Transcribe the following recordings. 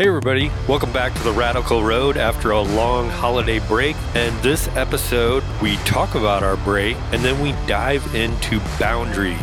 Hey, everybody, welcome back to the Radical Road after a long holiday break. And this episode, we talk about our break and then we dive into boundaries.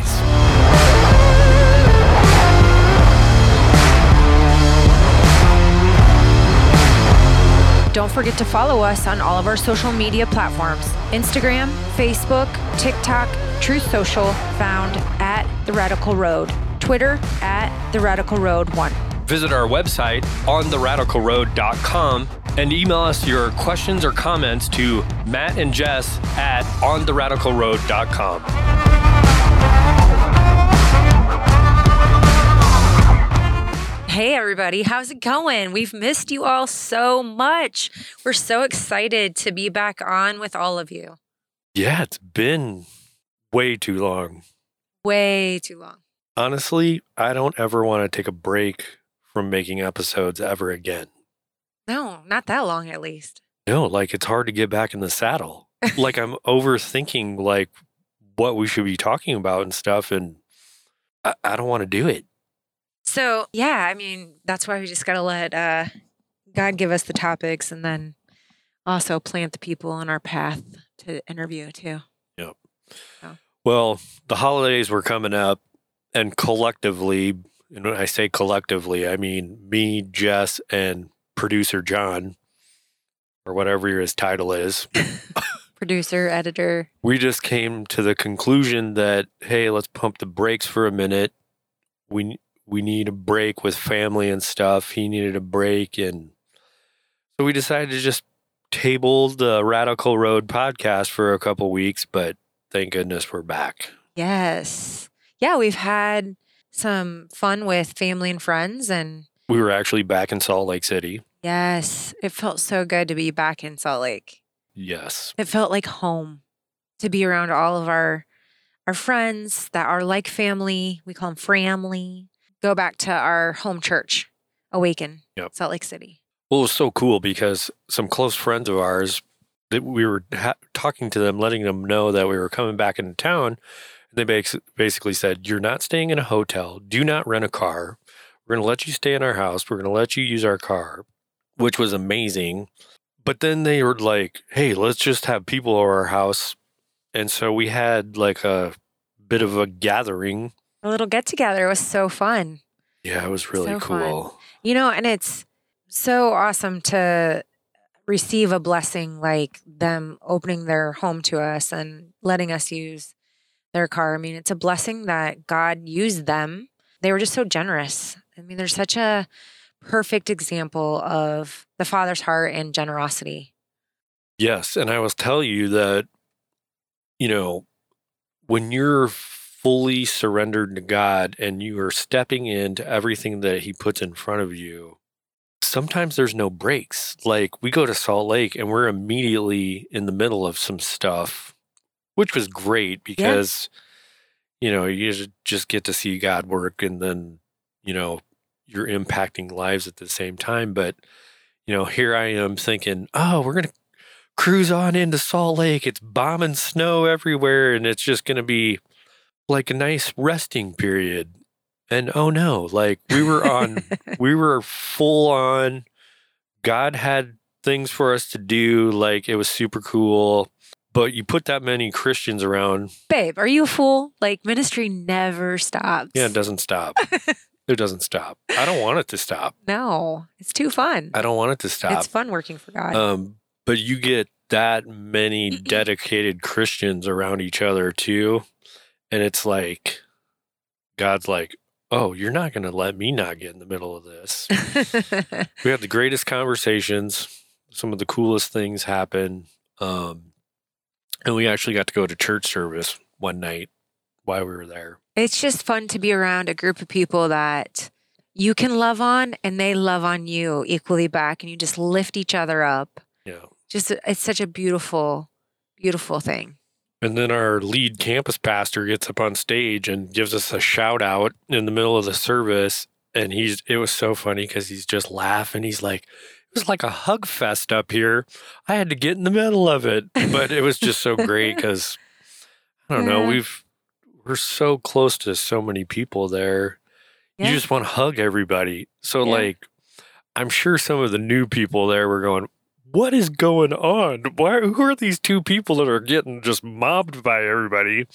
Don't forget to follow us on all of our social media platforms Instagram, Facebook, TikTok, Truth Social, found at The Radical Road, Twitter at The Radical Road 1. Visit our website ontheradicalroad.com and email us your questions or comments to Matt and Jess at ontheradicalroad.com. Hey, everybody, how's it going? We've missed you all so much. We're so excited to be back on with all of you. Yeah, it's been way too long. Way too long. Honestly, I don't ever want to take a break from making episodes ever again. No, not that long at least. No, like it's hard to get back in the saddle. like I'm overthinking like what we should be talking about and stuff and I, I don't want to do it. So, yeah, I mean, that's why we just got to let uh, God give us the topics and then also plant the people on our path to interview too. Yep. Well, the holidays were coming up and collectively, and when I say collectively, I mean me, Jess, and producer John, or whatever his title is. Producer, editor. we just came to the conclusion that hey let's pump the brakes for a minute we we need a break with family and stuff he needed a break and so we decided to just table the radical road podcast for a couple weeks but thank goodness we're back Yes. Yeah, we've had some fun with family and friends. And we were actually back in salt lake city yes, it felt so good to be back in Salt Lake. yes It felt like home to be around all of our our friends that are like family. We call them family. Go back to our home church, Awaken, Yep. Salt Lake City. Well, it was so cool because some close friends of ours that we were ha- talking to them, letting them know that we were coming back into town. They basically said, "You're not staying in a hotel. Do not rent a car. We're going to let you stay in our house. We're going to let you use our car," which was amazing. But then they were like, "Hey, let's just have people over our house," and so we had like a bit of a gathering. A little get together It was so fun. Yeah, it was really So fun. cool. You know, and it's so awesome to receive a blessing like them opening their home to us and letting us use their car. I mean, it's a blessing that God used them. They were just so generous. I mean, they're such a perfect example of the Father's heart and generosity. Yes, and I will tell you that you know when you're fully surrendered to God and you are stepping into everything that he puts in front of you, sometimes there's no breaks. Like we go to Salt Lake and we're immediately in the middle of some stuff, which was great because you know, you just get to see God work and then, you know, you're impacting lives at the same time, but you know, here I am thinking, "Oh, we're going to cruise on into Salt Lake. It's bombing snow everywhere, and it's just going to be like a nice resting period. And oh no, like we were on, we were full on. God had things for us to do. Like it was super cool. But you put that many Christians around, Babe, are you a fool? Like ministry never stops. yeah, it doesn't stop. it doesn't stop. I don't want it to stop. No, it's too fun. I don't want it to stop. It's fun working for God. Um, but you get that many dedicated Christians around each other too. And it's like, God's like, oh, you're not going to let me not get in the middle of this. we had the greatest conversations. Some of the coolest things happen. Um, and we actually got to go to church service one night while we were there. It's just fun to be around a group of people that you can love on and they love on you equally back and you just lift each other up. Yeah. Just it's such a beautiful beautiful thing. And then our lead campus pastor gets up on stage and gives us a shout out in the middle of the service. And he's, it was so funny because he's just laughing. He's like, was like a hug fest up here. I had to get in the middle of it. But it was just so great because I don't know, we've, we're so close to so many people there. Yeah. You just want to hug everybody. So, Yeah. like, I'm sure some of the new people there were going, what is going on? Why who are these two people that are getting just mobbed by everybody?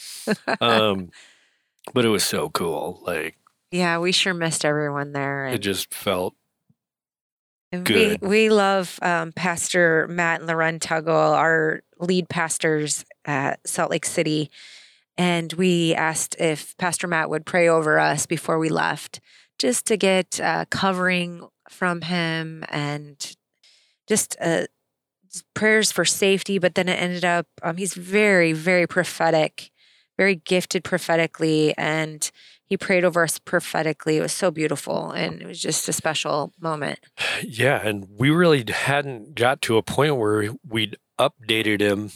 um but it was so cool. Like yeah, we sure missed everyone there. it just felt And Good. We, we love um, Pastor Matt and Loren Tuggle, our lead pastors at Salt Lake City. And we asked if Pastor Matt would pray over us before we left, just to get uh, covering from him and just uh, prayers for safety. But then it ended up, um, he's very, very prophetic, very gifted prophetically. And he prayed over us prophetically. It was so beautiful. And it was just a special moment. Yeah, and we really hadn't got to a point where we'd updated him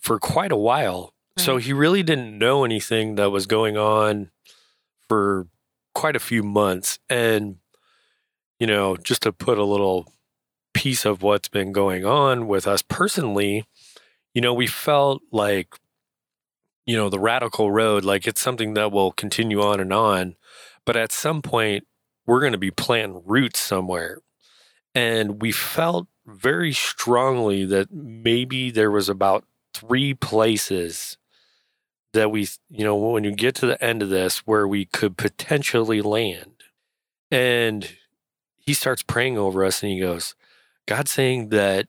for quite a while. So he really didn't know anything that was going on for quite a few months. And, you know, just to put a little piece of what's been going on with us personally, you know, we felt like, you know, the radical road, like it's something that will continue on and on. But at some point, we're going to be planting roots somewhere. And we felt very strongly that maybe there was about three places that we, you know, when you get to the end of this, where we could potentially land. And he starts praying over us and he goes, God's saying that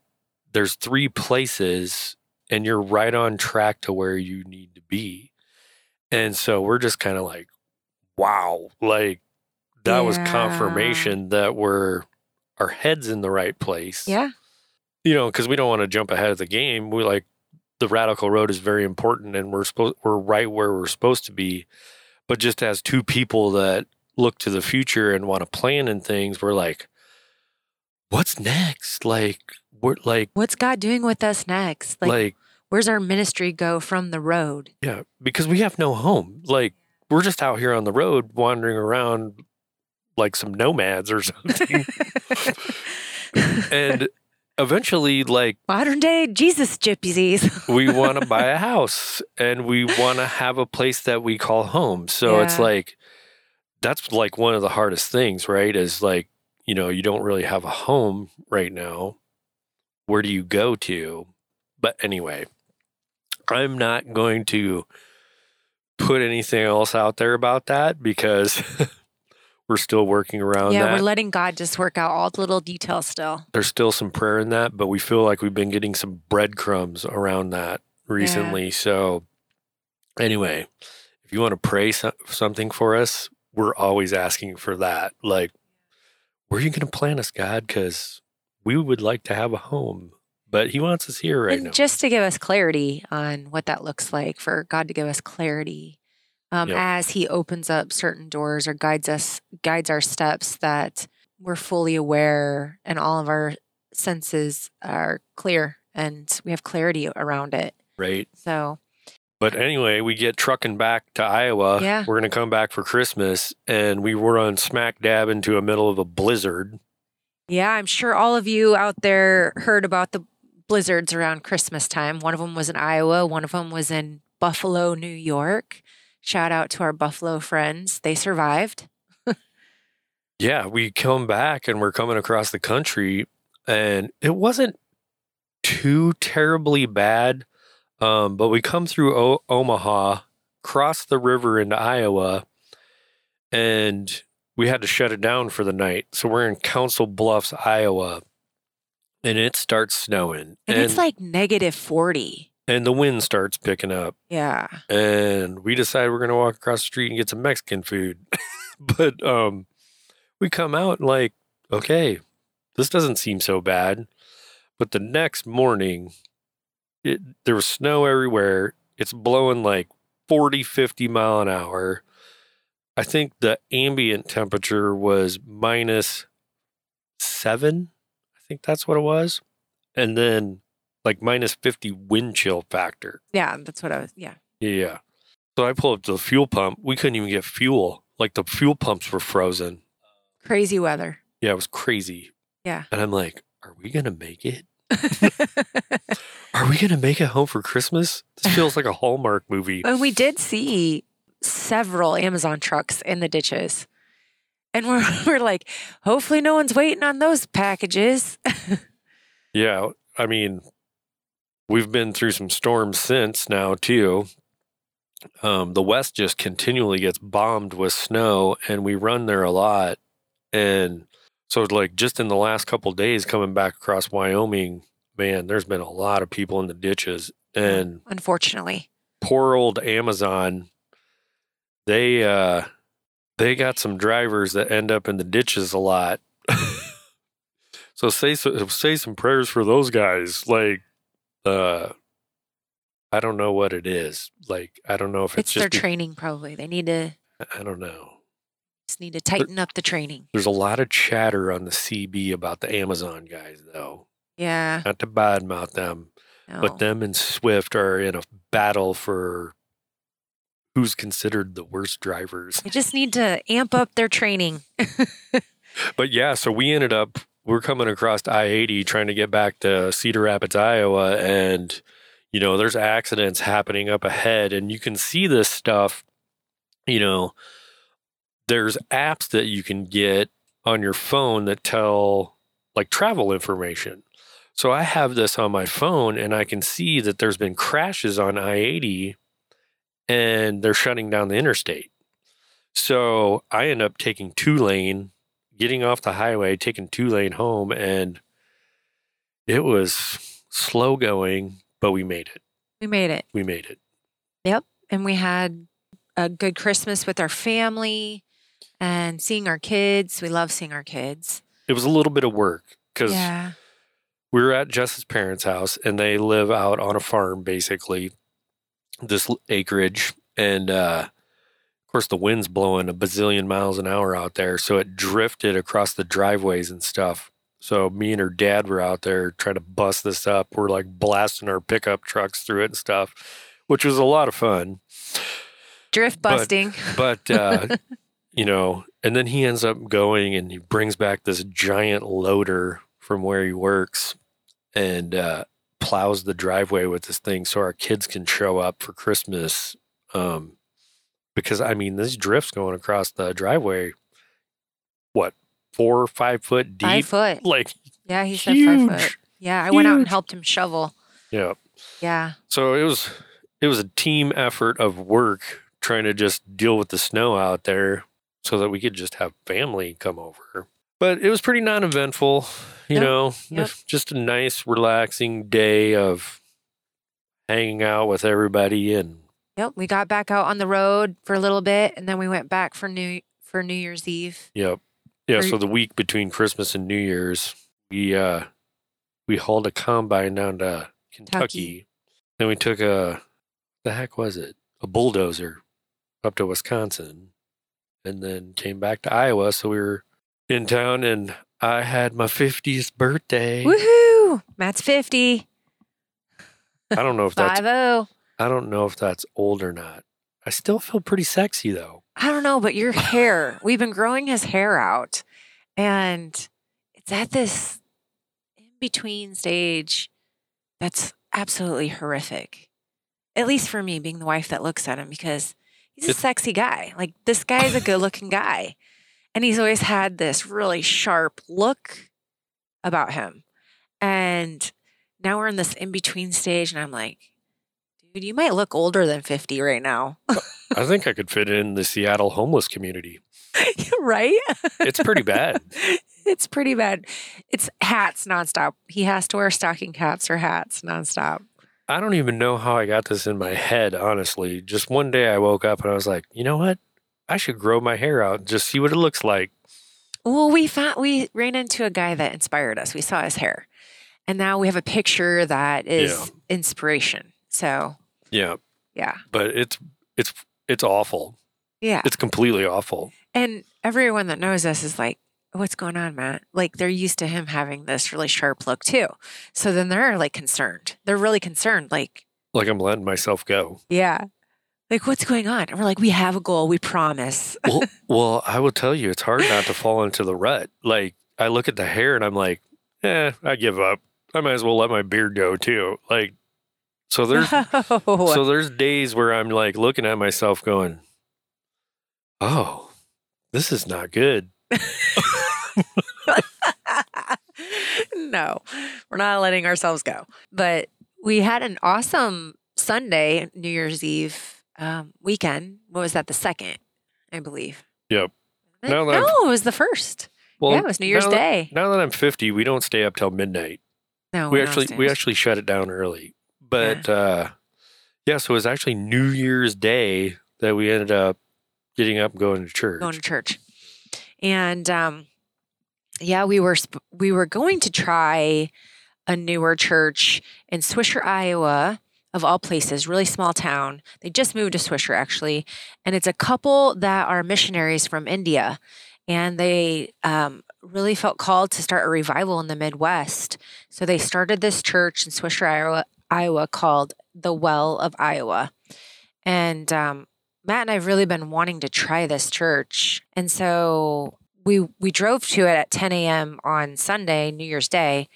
there's three places and you're right on track to where you need to be. And so we're just kind of like, wow, like that was confirmation that we're our heads in the right place. Yeah. You know, because we don't want to jump ahead of the game. We like the radical road is very important and we're supposed we're right where we're supposed to be. But just as two people that look to the future and want to plan and things, we're like, what's next? Like we're like What's God doing with us next? Like, like where's our ministry go from the road? Yeah, because we have no home. Like we're just out here on the road wandering around like some nomads or something. and eventually like Modern day Jesus gypsies. we want to buy a house and we want to have a place that we call home. So it's like that's like one of the hardest things, right? Is like, you know, you don't really have a home right now. Where do you go to? But anyway, I'm not going to put anything else out there about that because we're still working around yeah, that. we're letting God just work out all the little details still. There's still some prayer in that, but we feel like we've been getting some breadcrumbs around that recently. So, anyway, if you want to pray so- something for us, we're always asking for that. Like, where are you going to plant us, God? Because we would like to have a home, but He wants us here right and now. just to give us clarity on what that looks like, for God to give us clarity um, Yep. as He opens up certain doors or guides us, guides our steps, that we're fully aware and all of our senses are clear and we have clarity around it. right. So, But anyway, we get trucking back to Iowa. Yeah. We're going to come back for Christmas, and we were on smack dab into the middle of a blizzard. Yeah, I'm sure all of you out there heard about the blizzards around Christmas time. One of them was in Iowa, one of them was in Buffalo, New York. Shout out to our Buffalo friends. They survived. Yeah, we come back and we're coming across the country, and it wasn't too terribly bad. Um, but we come through o- Omaha, cross the river into Iowa, and we had to shut it down for the night. So we're in Council Bluffs, Iowa, and it starts snowing, And, it's like negative 40. and the wind starts picking up. Yeah. and we decide we're going to walk across the street and get some Mexican food. but um, we come out like, okay, this doesn't seem so bad. But the next morning, it, there was snow everywhere. It's blowing like 40, 50 mile an hour. I think the ambient temperature was minus seven. I think that's what it was. And then like minus 50 wind chill factor. Yeah. That's what I was. Yeah. Yeah. So I pull up to the fuel pump. We couldn't even get fuel. Like the fuel pumps were frozen. Crazy weather. Yeah, it was crazy. Yeah. And I'm like, are we going to make it? Are we going to make it home for Christmas? This feels like a Hallmark movie. and we did see several Amazon trucks in the ditches. And we're, we're like, hopefully no one's waiting on those packages. Yeah, I mean, we've been through some storms since now too. Um, the West just continually gets bombed with snow, and we run there a lot. And so, like, just in the last couple days coming back across Wyoming, man, there's been a lot of people in the ditches. And Unfortunately. poor old Amazon, they uh, they got some drivers that end up in the ditches a lot. so say so, say some prayers for those guys. Like, uh, I don't know what it is. Like, I don't know if it's, It's, their be- training, probably. They need to I don't know. just need to tighten up the training. There's a lot of chatter on the CB about the Amazon guys, though. Yeah. Not to badmouth them, No. but them and Swift are in a battle for who's considered the worst drivers. They just need to amp up their training. But yeah, so we ended up we're coming across I eighty trying to get back to Cedar Rapids, Iowa, and you know there's accidents happening up ahead, and you can see this stuff. You know, there's apps that you can get on your phone that tell like travel information. So I have this on my phone, and I can see that there's been crashes on I eighty, and they're shutting down the interstate. So I end up taking two lane getting off the highway, taking two lane home, and it was slow going, but we made it. We made it. We made it. Yep. And we had a good Christmas with our family and seeing our kids. We love seeing our kids. It was a little bit of work because Yeah. we were at Jess's parents' house and they live out on a farm, basically, this acreage. And uh, of course, the wind's blowing a bazillion miles an hour out there. So it drifted across the driveways and stuff. So me and her dad were out there trying to bust this up. We're like blasting our pickup trucks through it and stuff, which was a lot of fun. Drift But- busting. But, uh, you know, and then he ends up going and he brings back this giant loader from where he works and uh, plows the driveway with this thing so our kids can show up for Christmas. Um, because, I mean, this drift's going across the driveway, what, four or five foot deep? Five foot. Like, Yeah, he said five foot. Yeah, I went out and helped him shovel. yeah. Yeah. So it was it was a team effort of work trying to just deal with the snow out there so that we could just have family come over. But it was pretty non-eventful, you Yep, know, yep. just a nice relaxing day of hanging out with everybody and Yep. We got back out on the road for a little bit and then we went back for New for New Year's Eve. yep. Yeah, Are so the week between Christmas and New Year's, we uh we hauled a combine down to Kentucky. Then we took a the heck was it? A bulldozer up to Wisconsin and then came back to Iowa. So we were in town and I had my 50th birthday. Woohoo! Matt's 50. I don't know if that's 5 I don't know if that's old or not. I still feel pretty sexy though. I don't know, but your hair, we've been growing his hair out and it's at this in between stage that's absolutely horrific. At least for me, being the wife that looks at him, because he's a It's- sexy guy. Like this guy is a good looking guy. And he's always had this really sharp look about him. And now we're in this in between stage, and I'm like, dude, you might look older than 50 right now. I think I could fit in the Seattle homeless community. right? It's pretty bad. it's pretty bad. It's hats nonstop. He has to wear stocking caps or hats nonstop. I don't even know how I got this in my head, honestly. Just one day I woke up and I was like, you know what? I should grow my hair out and just see what it looks like. Well, we found we ran into a guy that inspired us. We saw his hair, and now we have a picture that is Yeah. inspiration. So Yeah, yeah, but it's it's it's awful. yeah. It's completely awful. And everyone that knows us is like, "What's going on, Matt?" Like they're used to him having this really sharp look too. So then they're like concerned. They're really concerned. Like, Like I'm letting myself go. yeah, like what's going on? And we're like, "We have a goal. We promise." Well, well, I will tell you, it's hard not to fall into the rut. Like I look at the hair and I'm like, eh, I give up. I might as well let my beard go too. Like, so there's No. so there's days where I'm like looking at myself going, oh, this is not good. no, we're not letting ourselves go. But we had an awesome Sunday, New Year's Eve um, weekend. What was that? The second, I believe. Yep. No, it was the first. Well, yeah, it was New Year's now that- Day. Now that I'm 50, we don't stay up till midnight. No, we actually we actually shut it down early. But uh yeah, so it was actually New Year's Day that we ended up getting up and going to church. going to church. And um, yeah, we were we were going to try a newer church in Swisher, Iowa, of all places, really small town. They just moved to Swisher actually, and it's a couple that are missionaries from India, and they um, really felt called to start a revival in the Midwest. So they started this church in Swisher, Iowa, Iowa called the Well of Iowa, and um, Matt and I've really been wanting to try this church. And so we we drove to it at 10 a.m. on Sunday, New Year's Day,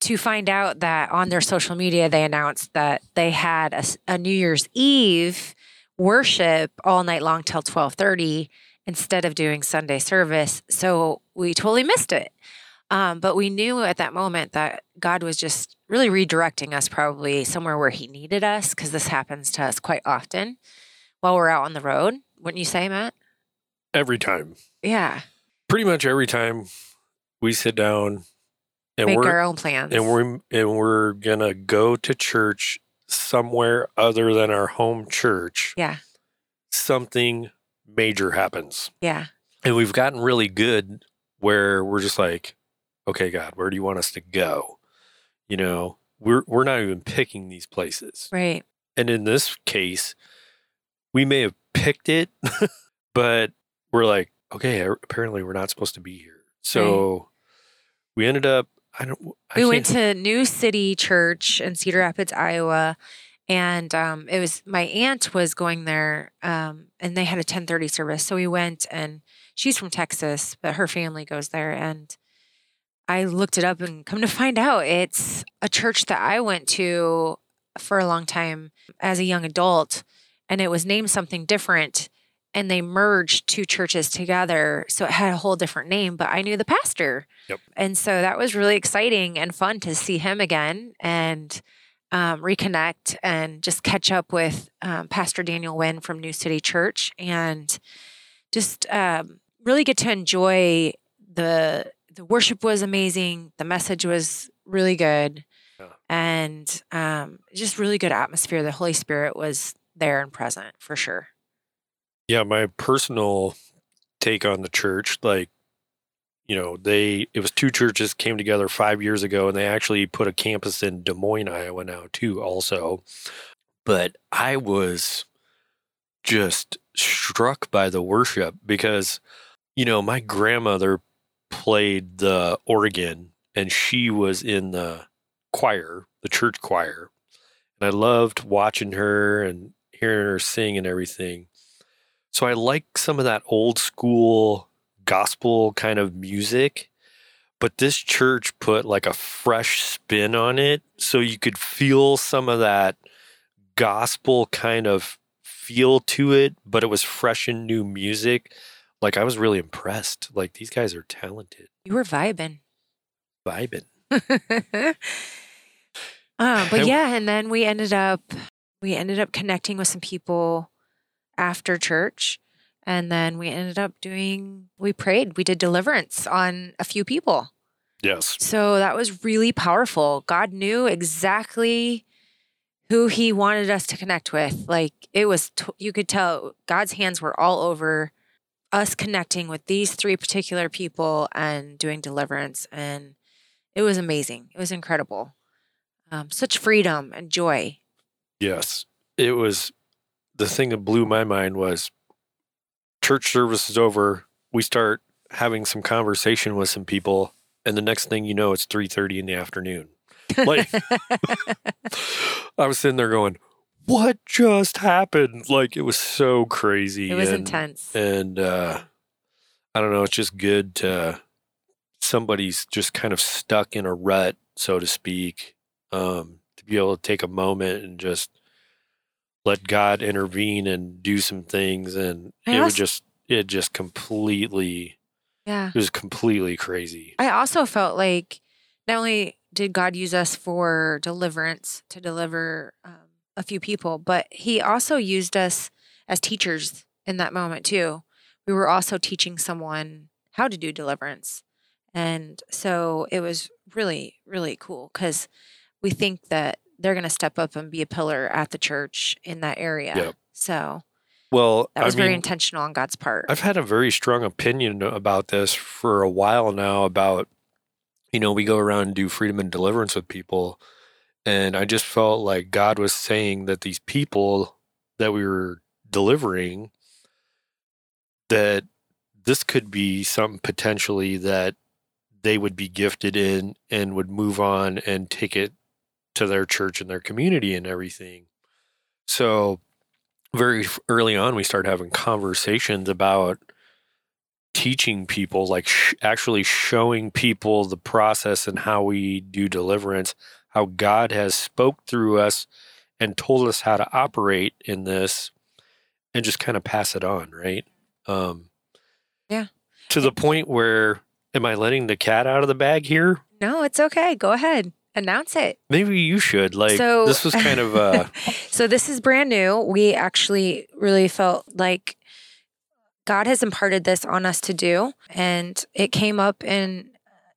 to find out that on their social media they announced that they had a New Year's Eve worship all night long till 12:30 instead of doing Sunday service. So we totally missed it. Um, but we knew at that moment that God was just really redirecting us probably somewhere where He needed us because this happens to us quite often while we're out on the road. Wouldn't you say, Matt? Every time. Yeah. Pretty much every time we sit down and Make we're our own plans. and we're and we're gonna go to church somewhere other than our home church, yeah. something major happens. Yeah. And we've gotten really good where we're just like, okay, God, where do you want us to go? You know, we're we're not even picking these places. Right. And in this case, we may have picked it, but we're like, okay, apparently we're not supposed to be here. So we ended up, I don't, I we went to New City Church in Cedar Rapids, Iowa, and um, it was my aunt was going there, um, and they had a ten thirty service. So we went, and she's from Texas, but her family goes there, and I looked it up, and come to find out, it's a church that I went to for a long time as a young adult, and it was named something different. And they merged two churches together. So it had a whole different name, but I knew the pastor. And so that was really exciting and fun to see him again and um, reconnect and just catch up with um, Pastor Daniel Wynn from New City Church and just um, really get to enjoy the the worship was amazing. The message was really good, Yeah. and um, just really good atmosphere. The Holy Spirit was there and present for sure. Yeah, my personal take on the church, like, you know, they, it was two churches came together five years ago and they actually put a campus in Des Moines, Iowa now too, also. But I was just struck by the worship because, you know, my grandmother played the organ and she was in the choir, the church choir. And I loved watching her and hearing her sing and everything. So I like some of that old school gospel kind of music, but this church put like a fresh spin on it. So you could feel some of that gospel kind of feel to it, but it was fresh and new music. Like I was really impressed. Like these guys are talented, You were vibing. vibing. uh, but yeah, and then we ended up we ended up connecting with some people after church, and then we ended up doing we prayed, we did deliverance on a few people. Yes. So that was really powerful. God knew exactly who He wanted us to connect with. Like it was, t- you could tell God's hands were all over us connecting with these three particular people and doing deliverance, and it was amazing. It was incredible. Um, such freedom and joy. Yes. It was the thing that blew my mind was church service is over. We start having some conversation with some people, and the next thing you know, it's three thirty in the afternoon. Like I was sitting there going, What just happened? Like it was so crazy. it was and, intense. And uh I don't know, it's just good to somebody's just kind of stuck in a rut, so to speak. Um, to be able to take a moment and just let God intervene and do some things and I it also- just it just completely Yeah. It was completely crazy. I also felt like not only did God use us for deliverance to deliver um, a few people, but He also used us as teachers in that moment too. We were also teaching someone how to do deliverance. And so it was really, really cool because we think that they're going to step up and be a pillar at the church in that area. Yep. So Well, that was I very mean, intentional on God's part. I've had a very strong opinion about this for a while now about, you know, we go around and do freedom and deliverance with people. And I just felt like God was saying that these people that we were delivering, that this could be something potentially that they would be gifted in and would move on and take it to their church and their community and everything. So, very early on, we started having conversations about teaching people, like sh- actually showing people the process and how we do deliverance, how God has spoke through us and told us how to operate in this, and just kind of pass it on, right? Um, Yeah. To the point where, am I letting the cat out of the bag here? no, it's okay. Go ahead. Announce it. Maybe you should. Like, so this was kind of uh, so this is brand new. We actually really felt like God has imparted this on us to do, and it came up in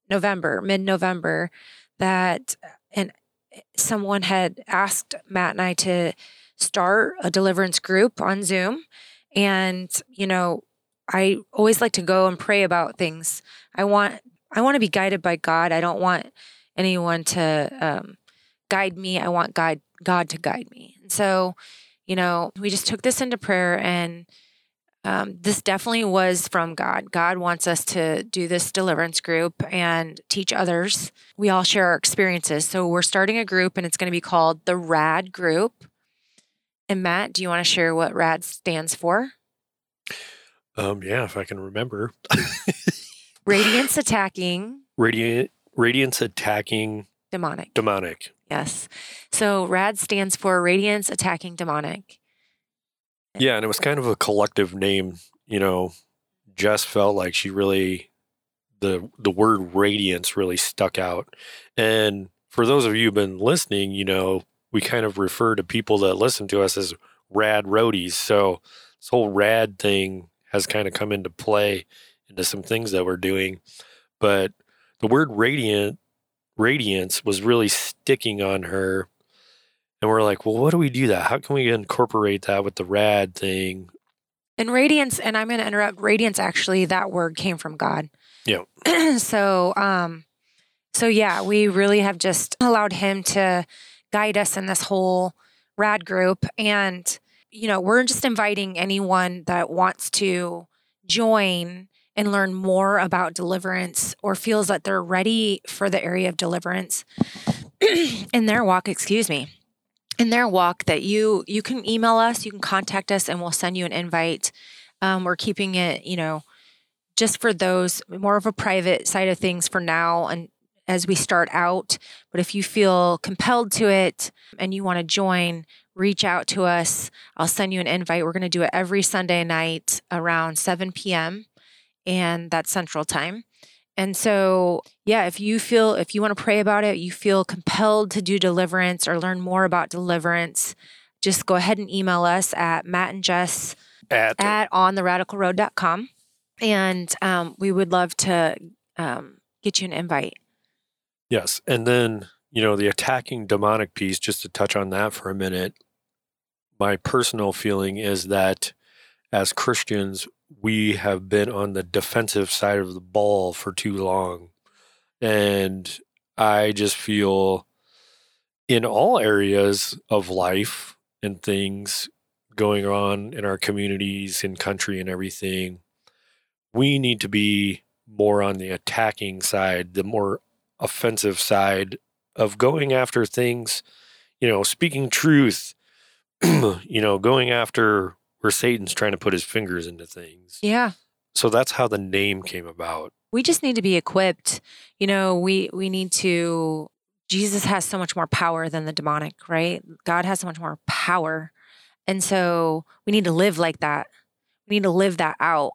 November, mid-November, that and someone had asked Matt and I to start a deliverance group on Zoom, and you know, I always like to go and pray about things. I want I want to be guided by God. I don't want anyone to um, guide me. I want God God to guide me. And so, you know, we just took this into prayer and um, this definitely was from God. God wants us to do this deliverance group and teach others. We all share our experiences. So we're starting a group and it's going to be called the RAD group. And Matt, do you want to share what RAD stands for? um, yeah, if I can remember, Radiance attacking radiant radiance attacking demonic. demonic. Yes. So RAD stands for Radiance Attacking Demonic. Yeah, and it was kind of a collective name. You know, Jess felt like she really the the word radiance really stuck out. And for those of you who've been listening, you know, we kind of refer to people that listen to us as rad roadies. So this whole rad thing has kind of come into play into some things that we're doing. But the word radiant radiance was really sticking on her. And we're like, well, what do we do that? How can we incorporate that with the rad thing? And radiance, and I'm going to interrupt. Radiance, actually, that word came from God. Yeah. so, um, so yeah, we really have just allowed Him to guide us in this whole rad group, and you know, we're just inviting anyone that wants to join and learn more about deliverance or feels that they're ready for the area of deliverance in their walk. Excuse me in their walk that you you can email us you can contact us and we'll send you an invite. Um, we're keeping it you know just for those more of a private side of things for now and as we start out. But if you feel compelled to it and you want to join reach out to us. I'll send you an invite. We're going to do it every sunday night around 7 p.m and that's central time and so, yeah, if you feel, if you want to pray about it, you feel compelled to do deliverance or learn more about deliverance, just go ahead and email us at Matt and Jess At, at ontheradicalroad.com. And um, we would love to um, get you an invite. yes. And then, you know, the attacking demonic piece, just to touch on that for a minute, my personal feeling is that as Christians, we have been on the defensive side of the ball for too long. And I just feel in all areas of life and things going on in our communities and country and everything, we need to be more on the attacking side, the more offensive side of going after things, you know, speaking truth, you know, going after where Satan's trying to put his fingers into things. Yeah. So that's how the name came about. We just need to be equipped. You know, we we need to Jesus has so much more power than the demonic, right? God has so much more power. And so we need to live like that. We need to live that out.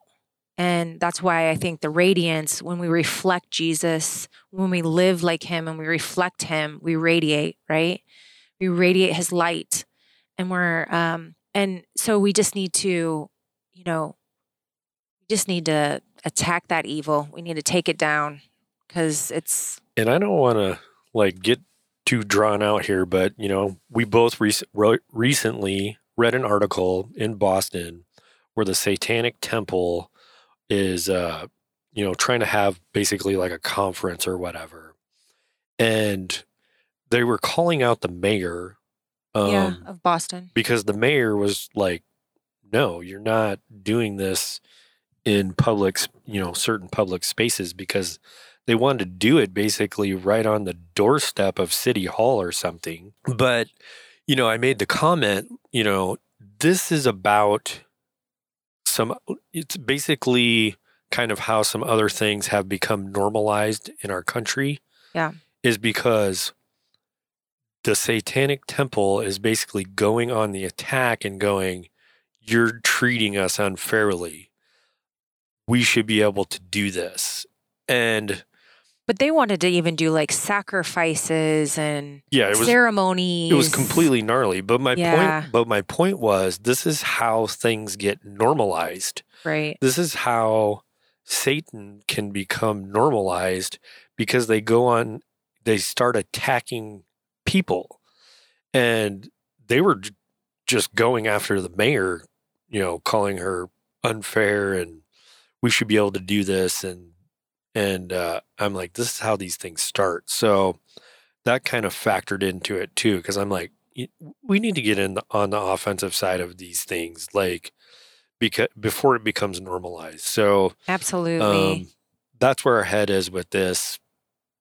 And that's why I think the radiance, when we reflect Jesus, when we live like him and we reflect him, we radiate, right? We radiate his light. And we're, um, and so we just need to, you know, we just need to attack that evil. We need to take it down because it's. And I don't want to like get too drawn out here, but you know, we both rec- recently read an article in Boston where the Satanic Temple is, uh, you know, trying to have basically like a conference or whatever, and they were calling out the mayor. Um, yeah, of Boston. because the mayor was like, "No, you're not doing this in public, you know, certain public spaces because they wanted to do it basically right on the doorstep of City Hall or something." But you know, I made the comment, you know, this is about some. It's basically kind of how some other things have become normalized in our country. Yeah. is because the satanic temple is basically going on the attack and going, You're treating us unfairly. We should be able to do this. And But they wanted to even do like sacrifices and yeah, it was ceremonies. it was completely gnarly. But my Yeah. point but my point was this is how things get normalized. right. This is how Satan can become normalized because they go on they start attacking people. And they were just going after the mayor, you know, calling her unfair and we should be able to do this and and uh, I'm like this is how these things start. So that kind of factored into it too because I'm like we need to get in the, on the offensive side of these things like because before it becomes normalized. So Absolutely. um, that's where our head is with this.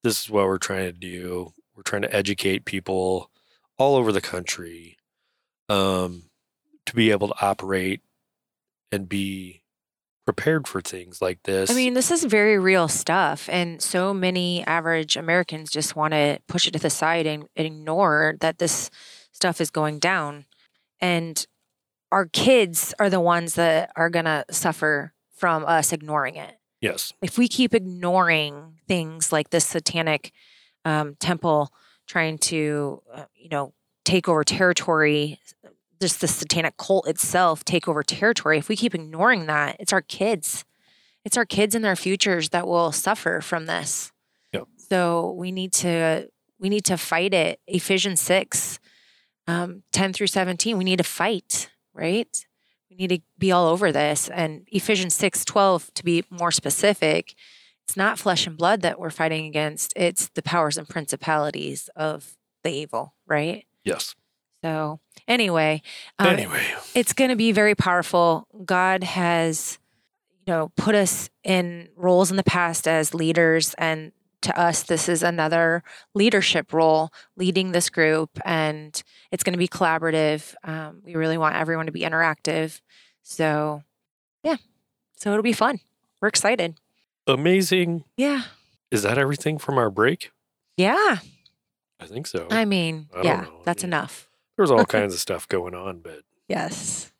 This is what we're trying to do. We're trying to educate people all over the country um, to be able to operate and be prepared for things like this. I mean, this is very real stuff. And so many average Americans just want to push it to the side and ignore that this stuff is going down. And our kids are the ones that are going to suffer from us ignoring it. yes, If we keep ignoring things like this satanic um, temple trying to, uh, you know, take over territory, just the satanic cult itself take over territory, if we keep ignoring that, it's our kids. It's our kids and their futures that will suffer from this. Yep. So we need to we need to fight it. Ephesians six, um, ten through seventeen. We need to fight, right? We need to be all over this. And Ephesians six twelve, to be more specific, it's not flesh and blood that we're fighting against. It's the powers and principalities of the evil, right? yes. So anyway, um, anyway, it's going to be very powerful. God has, you know, put us in roles in the past as leaders, and to us, this is another leadership role, leading this group, and it's going to be collaborative. Um, we really want everyone to be interactive. So, yeah, so it'll be fun. We're excited. Amazing. Yeah, Is that everything from our break? yeah. I think so. I mean, I yeah, know. that's Yeah. enough. There's all kinds of stuff going on, but Yes.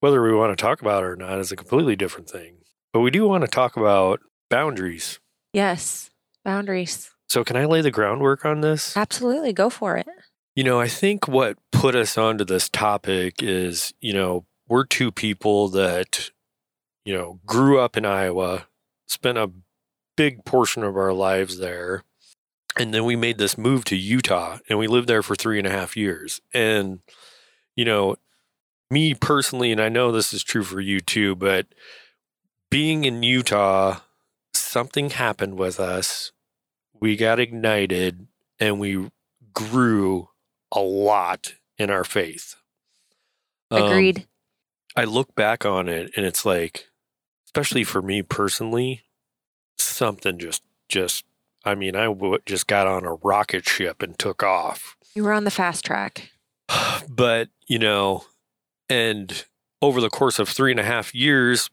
whether we want to talk about it or not is a completely different thing. But we do want to talk about boundaries. Yes. Boundaries. So, can I lay the groundwork on this? Absolutely. Go for it. You know, I think what put us onto this topic is, you know, we're two people that, you know, grew up in Iowa, spent a big portion of our lives there. And then we made this move to Utah and we lived there for three and a half years. And, you know, me personally, and I know this is true for you too, but being in Utah, something happened with us. We got ignited and we grew a lot in our faith. Um, Agreed. I look back on it and it's like, especially for me personally, something just, just, I mean, I w- just got on a rocket ship and took off. you were on the fast track. But, you know, and over the course of three and a half years,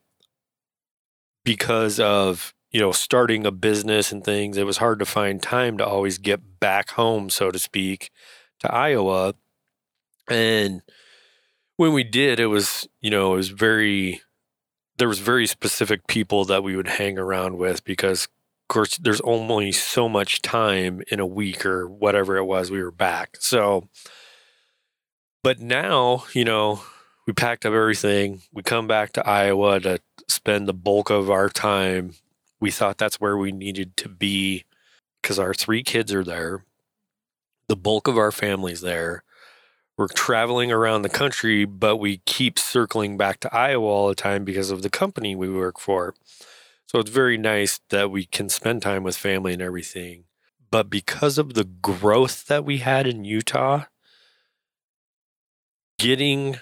because of, you know, starting a business and things, it was hard to find time to always get back home, so to speak, to Iowa. And when we did, it was, you know, it was very, there was very specific people that we would hang around with because of course there's only so much time in a week or whatever it was we were back. So but now, you know, we packed up everything. We come back to Iowa to spend the bulk of our time. We thought that's where we needed to be because our three kids are there. The bulk of our family's there. We're traveling around the country, but we keep circling back to Iowa all the time because of the company we work for. So it's very nice that we can spend time with family and everything. But because of the growth that we had in Utah, getting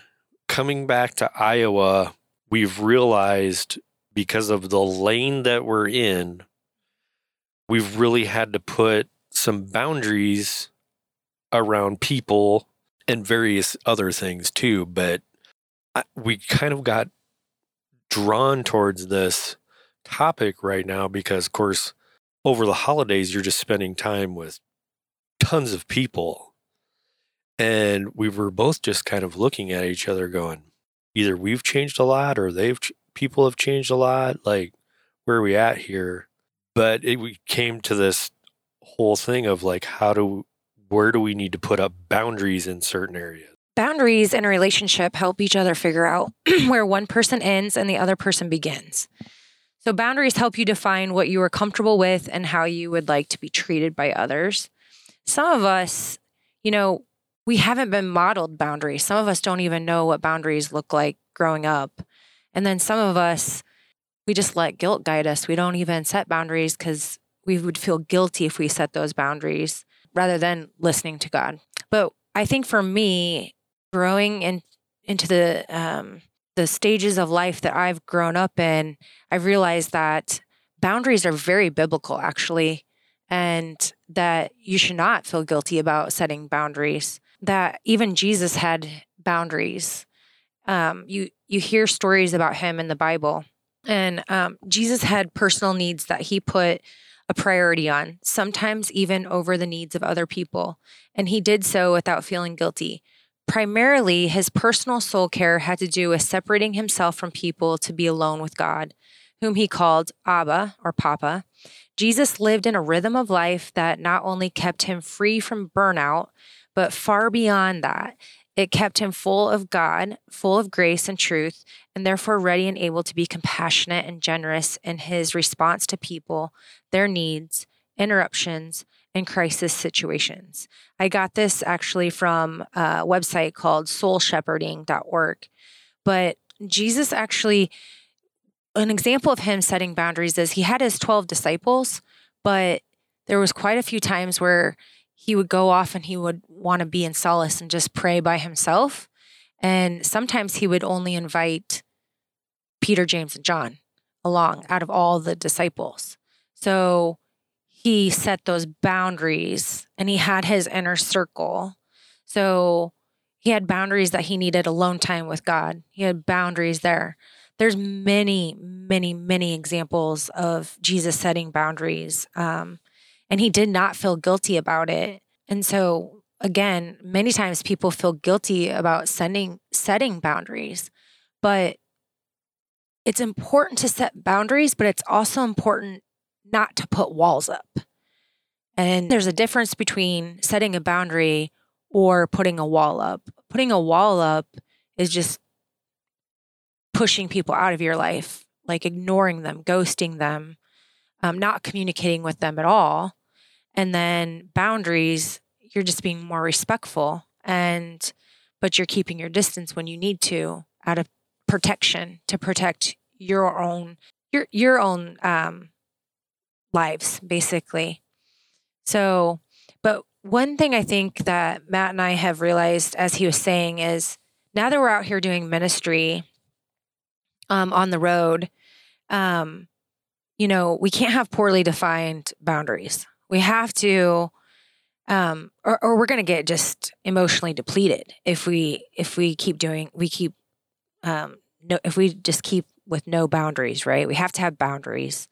coming back to Iowa, we've realized because of the lane that we're in, we've really had to put some boundaries around people and various other things too. But we kind of got drawn towards this topic right now because, of course, over the holidays, you're just spending time with tons of people. And we were both just kind of looking at each other going, either we've changed a lot or they've, people have changed a lot. Like, where are we at here? But it, we came to this whole thing of like, how do, where do we need to put up boundaries in certain areas? Boundaries in a relationship help each other figure out where one person ends and the other person begins. So, boundaries help you define what you are comfortable with and how you would like to be treated by others. Some of us, you know, we haven't been modeled boundaries. Some of us don't even know what boundaries look like growing up. And then some of us, we just let guilt guide us. We don't even set boundaries because we would feel guilty if we set those boundaries rather than listening to God. But I think for me, growing in, into the um, the stages of life that I've grown up in, I've realized that boundaries are very biblical, actually, and that you should not feel guilty about setting boundaries that even Jesus had boundaries. Um, you you hear stories about him in the Bible, and um, Jesus had personal needs that he put a priority on, sometimes even over the needs of other people, and he did so without feeling guilty. Primarily, his personal soul care had to do with separating himself from people to be alone with God, whom he called Abba or Papa. Jesus lived in a rhythm of life that not only kept him free from burnout, but far beyond that, it kept him full of God, full of grace and truth, and therefore ready and able to be compassionate and generous in his response to people, their needs, interruptions, and crisis situations. I got this actually from a website called soulshepherding.org. But Jesus actually, an example of him setting boundaries is he had his 12 disciples, but there was quite a few times where he would go off and he would want to be in solace and just pray by himself. And sometimes he would only invite Peter, James, and John along out of all the disciples. So he set those boundaries and he had his inner circle. So he had boundaries that he needed alone time with God. He had boundaries there. There's many, many, many examples of Jesus setting boundaries. Um, and he did not feel guilty about it. And so again, many times people feel guilty about sending setting boundaries, but it's important to set boundaries, but it's also important not to put walls up. And there's a difference between setting a boundary or putting a wall up. Putting a wall up is just pushing people out of your life, like ignoring them, ghosting them, um, not communicating with them at all. And then boundaries, you're just being more respectful and but you're keeping your distance when you need to out of protection to protect your own your your own um, lives basically. So, but one thing I think that Matt and I have realized as he was saying is now that we're out here doing ministry um, on the road, um, you know, we can't have poorly defined boundaries. We have to um or, or we're going to get just emotionally depleted if we if we keep doing we keep um no if we just keep with no boundaries, right? We have to have boundaries.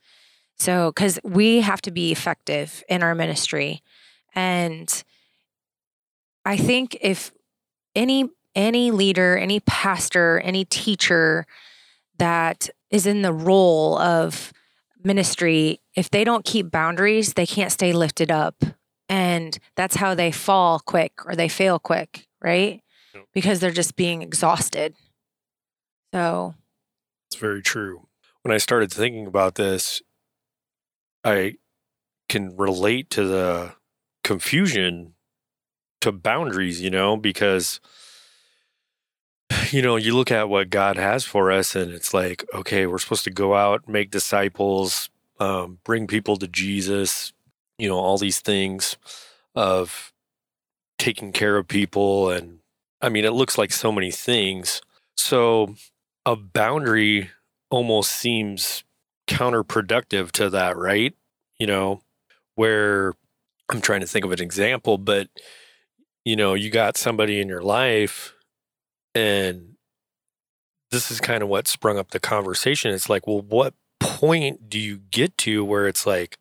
So cuz we have to be effective in our ministry and I think if any any leader, any pastor, any teacher that is in the role of ministry, if they don't keep boundaries, they can't stay lifted up. And that's how they fall quick or they fail quick, right? Yep. Because they're just being exhausted. So, It's very true. When I started thinking about this, I can relate to the confusion to boundaries, you know, because you know, you look at what God has for us and it's like, okay, we're supposed to go out, make disciples, um, bring people to Jesus, you know, all these things of taking care of people and I mean, it looks like so many things. So a boundary almost seems counterproductive to that, right? You know, where I'm trying to think of an example, but you know, you got somebody in your life and this is kind of what sprung up the conversation. It's like, well, what point do you get to where it's like,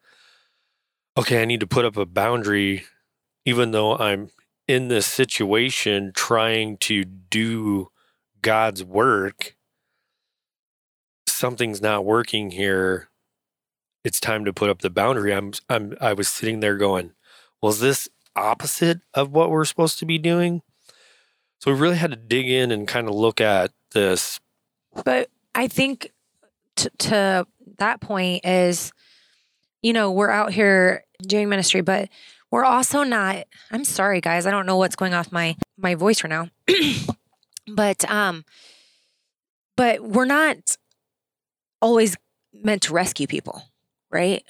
okay, I need to put up a boundary, even though I'm in this situation trying to do God's work, something's not working here. It's time to put up the boundary. I'm I'm I was sitting there going, was this opposite of what we're supposed to be doing? So we really had to dig in and kind of look at this. but I think t- to that point is, you know, we're out here doing ministry, but we're also not. I'm sorry, guys. I don't know what's going off my my voice right now, but um, but we're not always meant to rescue people, right?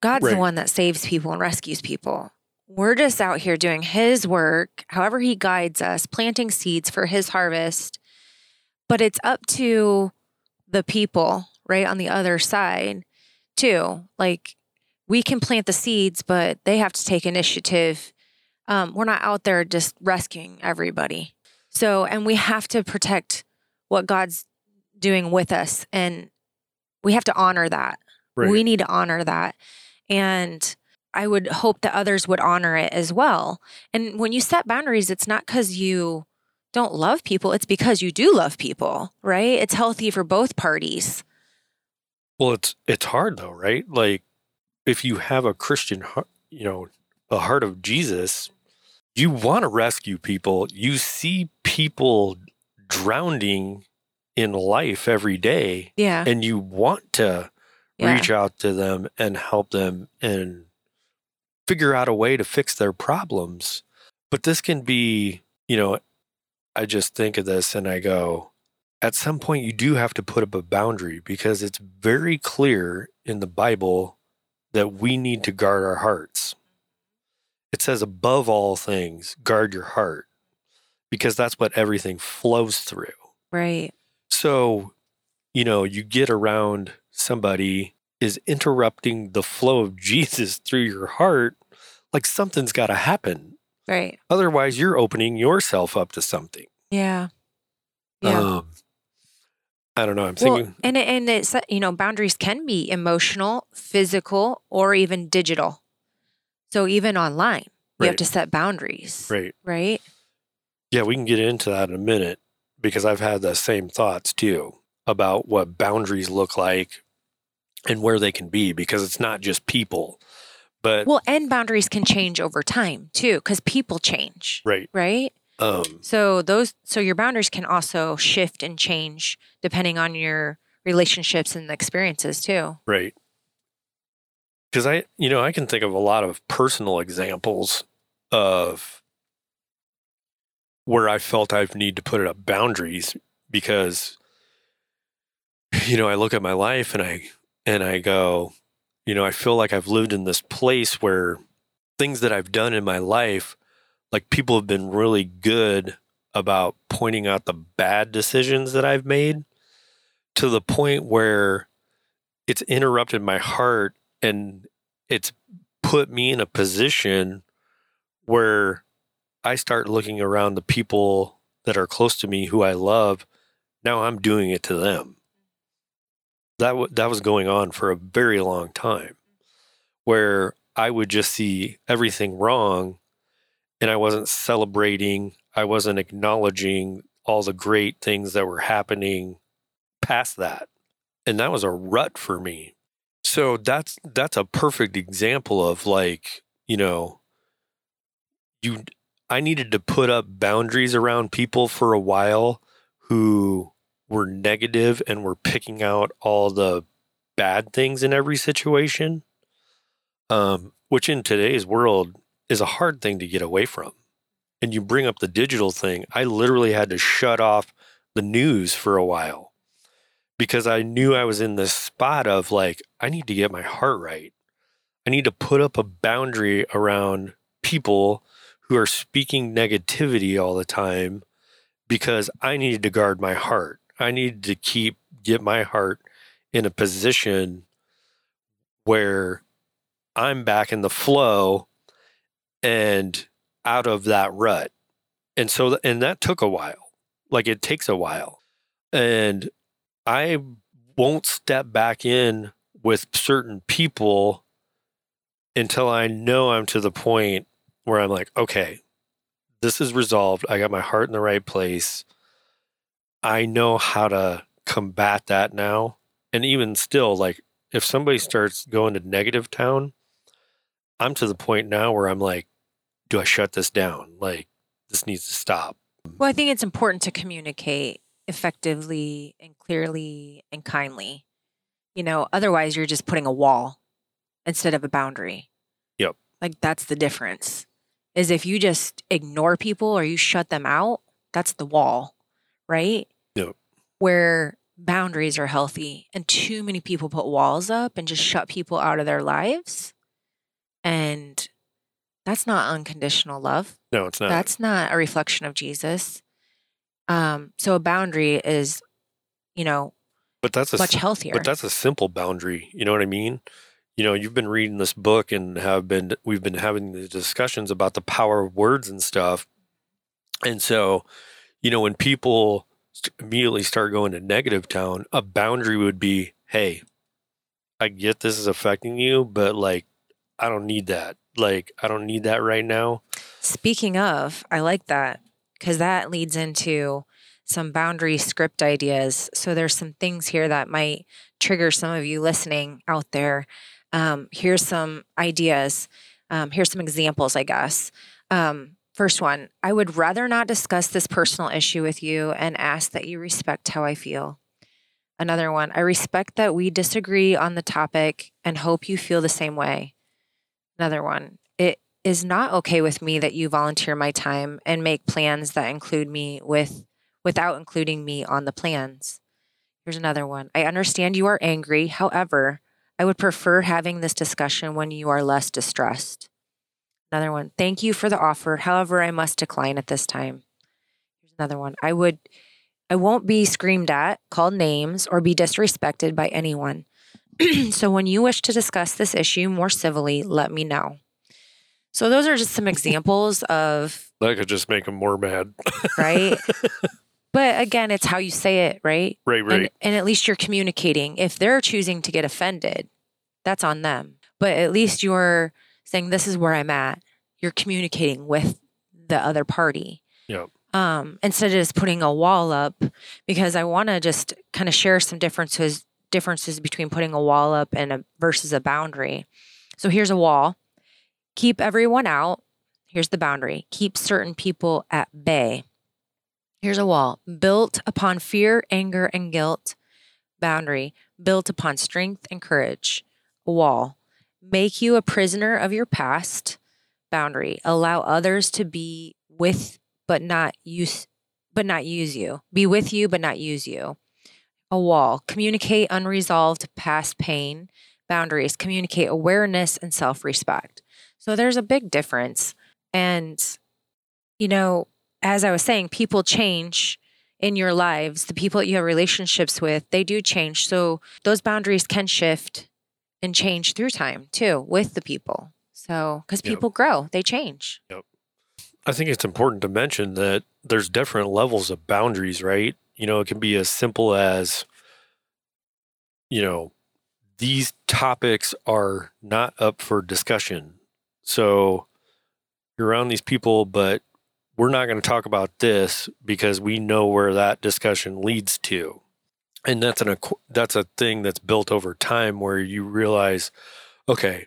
God's the one that saves people and rescues people. We're just out here doing His work, however He guides us, planting seeds for His harvest. But it's up to the people, right, on the other side, too. Like we can plant the seeds, but they have to take initiative. Um, we're not out there just rescuing everybody. So, and we have to protect what God's doing with us. And we have to honor that. We need to honor that. And I would hope that others would honor it as well. And when you set boundaries, it's not because you don't love people, it's because you do love people, right? It's healthy for both parties. Well, it's it's hard though, right? Like if you have a Christian, heart, you know, a heart of Jesus, you want to rescue people. You see people drowning in life every day, Yeah. and you want to Yeah. reach out to them and help them and figure out a way to fix their problems. But this can be, you know, I just think of this and I go, at some point you do have to put up a boundary because it's very clear in the Bible that we need to guard our hearts. It says, above all things, guard your heart because that's what everything flows through. Right. So, you know, you get around somebody is interrupting the flow of Jesus through your heart, like something's got to happen. Right. Otherwise, you're opening yourself up to something. Yeah. Yeah. Um, I don't know. I'm well, thinking, and it, and it's you know boundaries can be emotional, physical, or even digital. So even online, you have to set boundaries, right. right? Yeah, we can get into that in a minute because I've had the same thoughts too about what boundaries look like and where they can be because it's not just people, but Well, and boundaries can change over time too, because people change, right. right? Um, So those, so your boundaries can also shift and change depending on your relationships and experiences too. Right. Because I, you know, I can think of a lot of personal examples of where I felt I've need to put up boundaries because, you know, I look at my life and I, and I go, you know, I feel like I've lived in this place where things that I've done in my life, like people have been really good about pointing out the bad decisions that I've made to the point where it's interrupted my heart and it's put me in a position where I start looking around the people that are close to me who I love. Now I'm doing it to them. That w- that was going on for a very long time, where I would just see everything wrong, and I wasn't celebrating. I wasn't acknowledging all the great things that were happening past that and that was a rut for me. So that's that's a perfect example of like, you know, you I needed to put up boundaries around people for a while who were negative and were picking out all the bad things in every situation. Um, which in today's world is a hard thing to get away from. And you bring up the digital thing, I literally had to shut off the news for a while because I knew I was in this spot of like, I need to get my heart right. I need to put up a boundary around people who are speaking negativity all the time because I needed to guard my heart. I needed to keep, get my heart in a position where I'm back in the flow and out of that rut. And so, and that took a while. Like it takes a while. And I won't step back in with certain people until I know I'm to the point where I'm like, okay, this is resolved. I got my heart in the right place. I know how to combat that now. And even still, like if somebody starts going to negative town, I'm to the point now where I'm like, do I shut this down? Like, this needs to stop. Well, I think it's important to communicate effectively and clearly and kindly. You know, otherwise you're just putting a wall instead of a boundary. Yep. Like that's the difference. Is if you just ignore people or you shut them out, that's the wall, right? Yep. Where boundaries are healthy and too many people put walls up and just shut people out of their lives and that's not unconditional love. No, it's not. That's not a reflection of Jesus. Um, so a boundary is, you know, but that's a much healthier. But that's a simple boundary. You know what I mean? You know, you've been reading this book and have been we've been having the discussions about the power of words and stuff. And so, you know, when people immediately start going to negative town, a boundary would be, "Hey, I get this is affecting you, but like I don't need that. Like I don't need that right now." Speaking of, I like that because that leads into some boundary script ideas. So there's some things here that might trigger some of you listening out there. Um, here's some ideas. Um, here's some examples, I guess. Um, first one I would rather not discuss this personal issue with you and ask that you respect how I feel. Another one I respect that we disagree on the topic and hope you feel the same way. Another one it is not okay with me that you volunteer my time and make plans that include me with without including me on the plans. Here's another one. I understand you are angry. However, I would prefer having this discussion when you are less distressed. Another one. Thank you for the offer. However, I must decline at this time. Here's another one. I would I won't be screamed at, called names, or be disrespected by anyone. so when you wish to discuss this issue more civilly, let me know. So those are just some examples of, That could just make them more mad. right? but again, it's how you say it, right? right, right. And, and at least you're communicating. If they're choosing to get offended, that's on them. But at least you're saying, this is where I'm at. You're communicating with the other party. Yep. Um, instead of just putting a wall up, because I want to just kind of share some differences differences between putting a wall up and a versus a boundary. So here's a wall. Keep everyone out. Here's the boundary. Keep certain people at bay. Here's a wall built upon fear, anger, and guilt. Boundary built upon strength and courage. A wall make you a prisoner of your past. Boundary allow others to be with but not use but not use you. Be with you but not use you. A wall communicate unresolved past pain. Boundaries communicate awareness and self-respect. So there's a big difference. And you know, as I was saying, people change in your lives. The people that you have relationships with, they do change. So those boundaries can shift and change through time too with the people. So, because Yep. people grow, they change. Yep. I think it's important to mention that there's different levels of boundaries, right? You know, it can be as simple as, you know, these topics are not up for discussion. So you're around these people, but we're not going to talk about this because we know where that discussion leads to. And that's an that's a thing that's built over time where you realize okay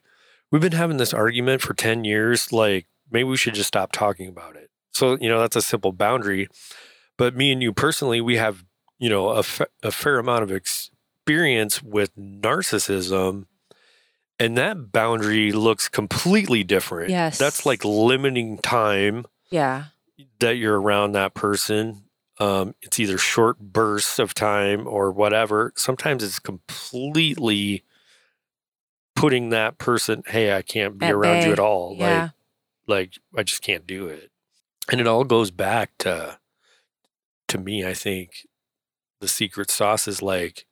we've been having this argument for 10 years like maybe we should just stop talking about it so you know that's a simple boundary but me and you personally we have you know a, fa- a fair amount of experience with narcissism and that boundary looks completely different Yes. that's like limiting time Yeah. that you're around that person. Um, it's either short bursts of time or whatever. Sometimes it's completely putting that person, hey, I can't be At around bay. you at all. Yeah. Like, like I just can't do it. And it all goes back to, to me, I think the secret sauce is like,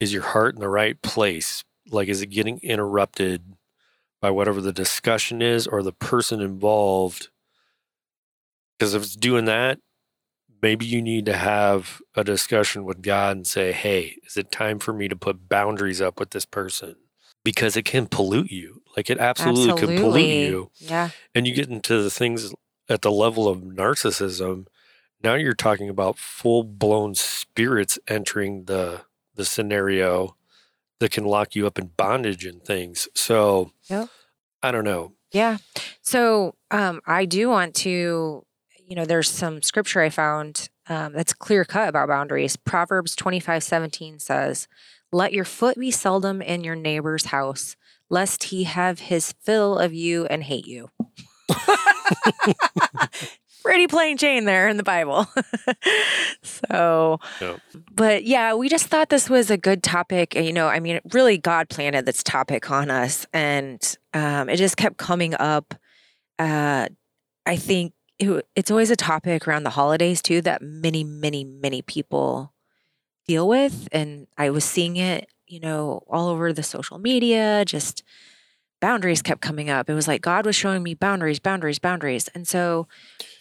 is your heart in the right place? Like, is it getting interrupted by whatever the discussion is or the person involved? Because if it's doing that, maybe you need to have a discussion with God and say, hey, is it time for me to put boundaries up with this person? Because it can pollute you. Like it absolutely, can pollute you. Yeah. And you get into the things at the level of narcissism. Now you're talking about full blown spirits entering the the scenario that can lock you up in bondage and things. So Yep. I don't know. Yeah. So um, I do want to, you know, there's some scripture I found um, that's clear cut about boundaries. Proverbs 25 17 says, Let your foot be seldom in your neighbor's house, lest he have his fill of you and hate you. Pretty plain Jane there in the Bible. so, but yeah, we just thought this was a good topic. and, You know, I mean, really, God planted this topic on us, and um, it just kept coming up. Uh, I think it, it's always a topic around the holidays too that many, many, many people deal with, and I was seeing it, you know, all over the social media. Just boundaries kept coming up. It was like God was showing me boundaries, boundaries, boundaries, and so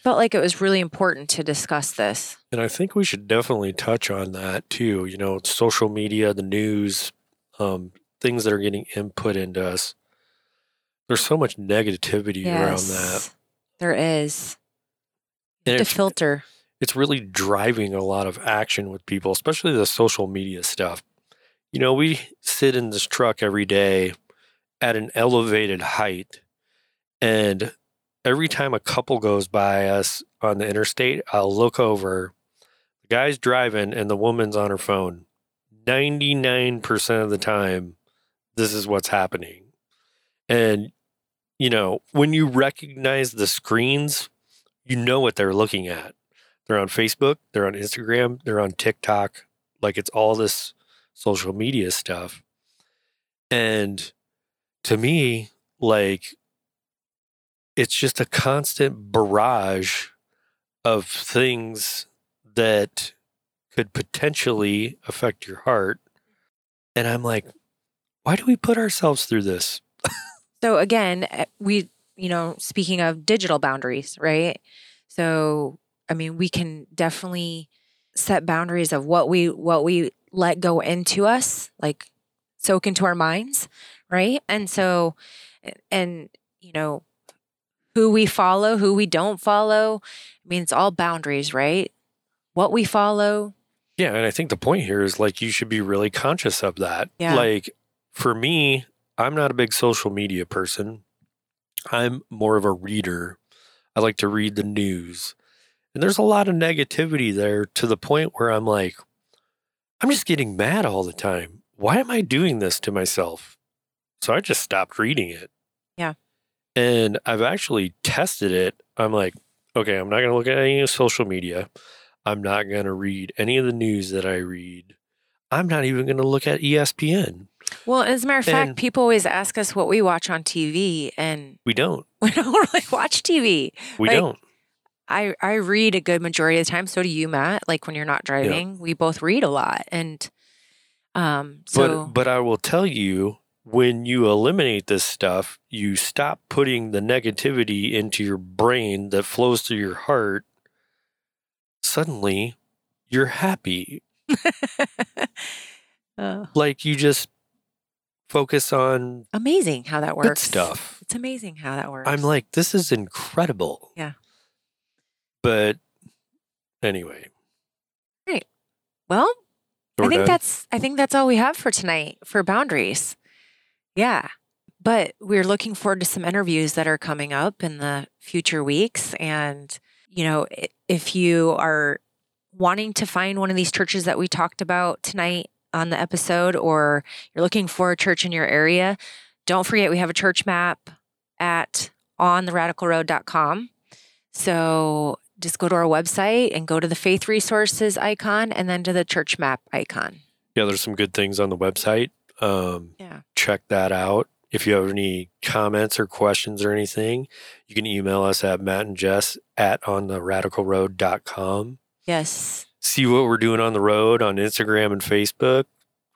felt like it was really important to discuss this. And I think we should definitely touch on that too. You know, social media, the news, um, things that are getting input into us. There's so much negativity around that. There is. It's, filter. it's really driving a lot of action with people, especially the social media stuff. You know, we sit in this truck every day at an elevated height, and every time a couple goes by us on the interstate, I'll look over. The guy's driving, and the woman's on her phone. 99% of the time, this is what's happening. And, you know, when you recognize the screens, you know what they're looking at. They're on Facebook, they're on Instagram, they're on TikTok. Like it's all this social media stuff. And to me, like it's just a constant barrage of things that could potentially affect your heart. And I'm like, why do we put ourselves through this? So again, eh, we, you know, speaking of digital boundaries, right? So I mean, we can definitely set boundaries of what we what we let go into us, like soak into our minds, right? And so and you know, who we follow, who we don't follow, I mean, it's all boundaries, right? What we follow, Yeah, and I think the point here is like you should be really conscious of that. Yeah. Like for me, I'm not a big social media person. I'm more of a reader. I like to read the news. And there's a lot of negativity there to the point where I'm like, I'm just getting mad all the time. Why am I doing this to myself? So I just stopped reading it. Yeah. And I've actually tested it. I'm like, okay, I'm not going to look at any of social media. I'm not going to read any of the news that I read. I'm not even going to look at ESPN. Well, as a matter of fact, And- people always ask us what we watch on TV, and We don't. we don't really watch TV. We Like, don't. I I read a good majority of the time. So do you, Matt. Like when you're not driving, we both read a lot, and um, so but but I will tell you when you eliminate this stuff, you stop putting the negativity into your brain that flows through your heart. Suddenly, you're happy. Like you just focus on amazing how that works. good stuff. It's amazing how that works. I'm like, this is incredible. Yeah. But anyway, Right. well, I think that's I think that's all we have for tonight for boundaries. Yeah. But we're looking forward to some interviews that are coming up in the future weeks and you know, if you are wanting to find one of these churches that we talked about tonight on the episode or you're looking for a church in your area, don't forget we have a church map at ontheradicalroad.com. So just go to our website and go to the faith resources icon and then to the church map icon. yeah, there's some good things on the website. Um, Yeah. check that out. If you have any comments or questions or anything, you can email us at Matt and Jess at ontheradicalroad.com. Yes. See what we're doing on the road on Instagram and Facebook.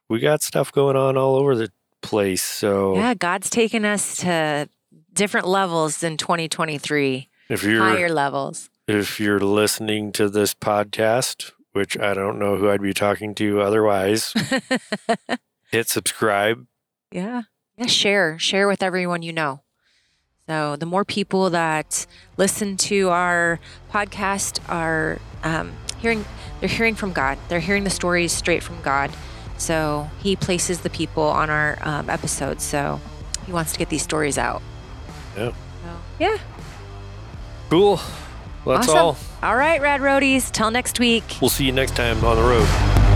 We got stuff going on all over the place. So Yeah, God's taken us to different levels in 2023, if you're higher levels. if you're listening to this podcast, which I don't know who I'd be talking to otherwise, hit subscribe. Yeah. Yeah. Share, share with everyone you know. So the more people that listen to our podcast are um, hearing, they're hearing from God. They're hearing the stories straight from God. So He places the people on our um, episodes. So He wants to get these stories out. Yeah. So, yeah. Cool. Well, that's Awesome. all. All right, Rad Roadies. Till next week. We'll see you next time on the road.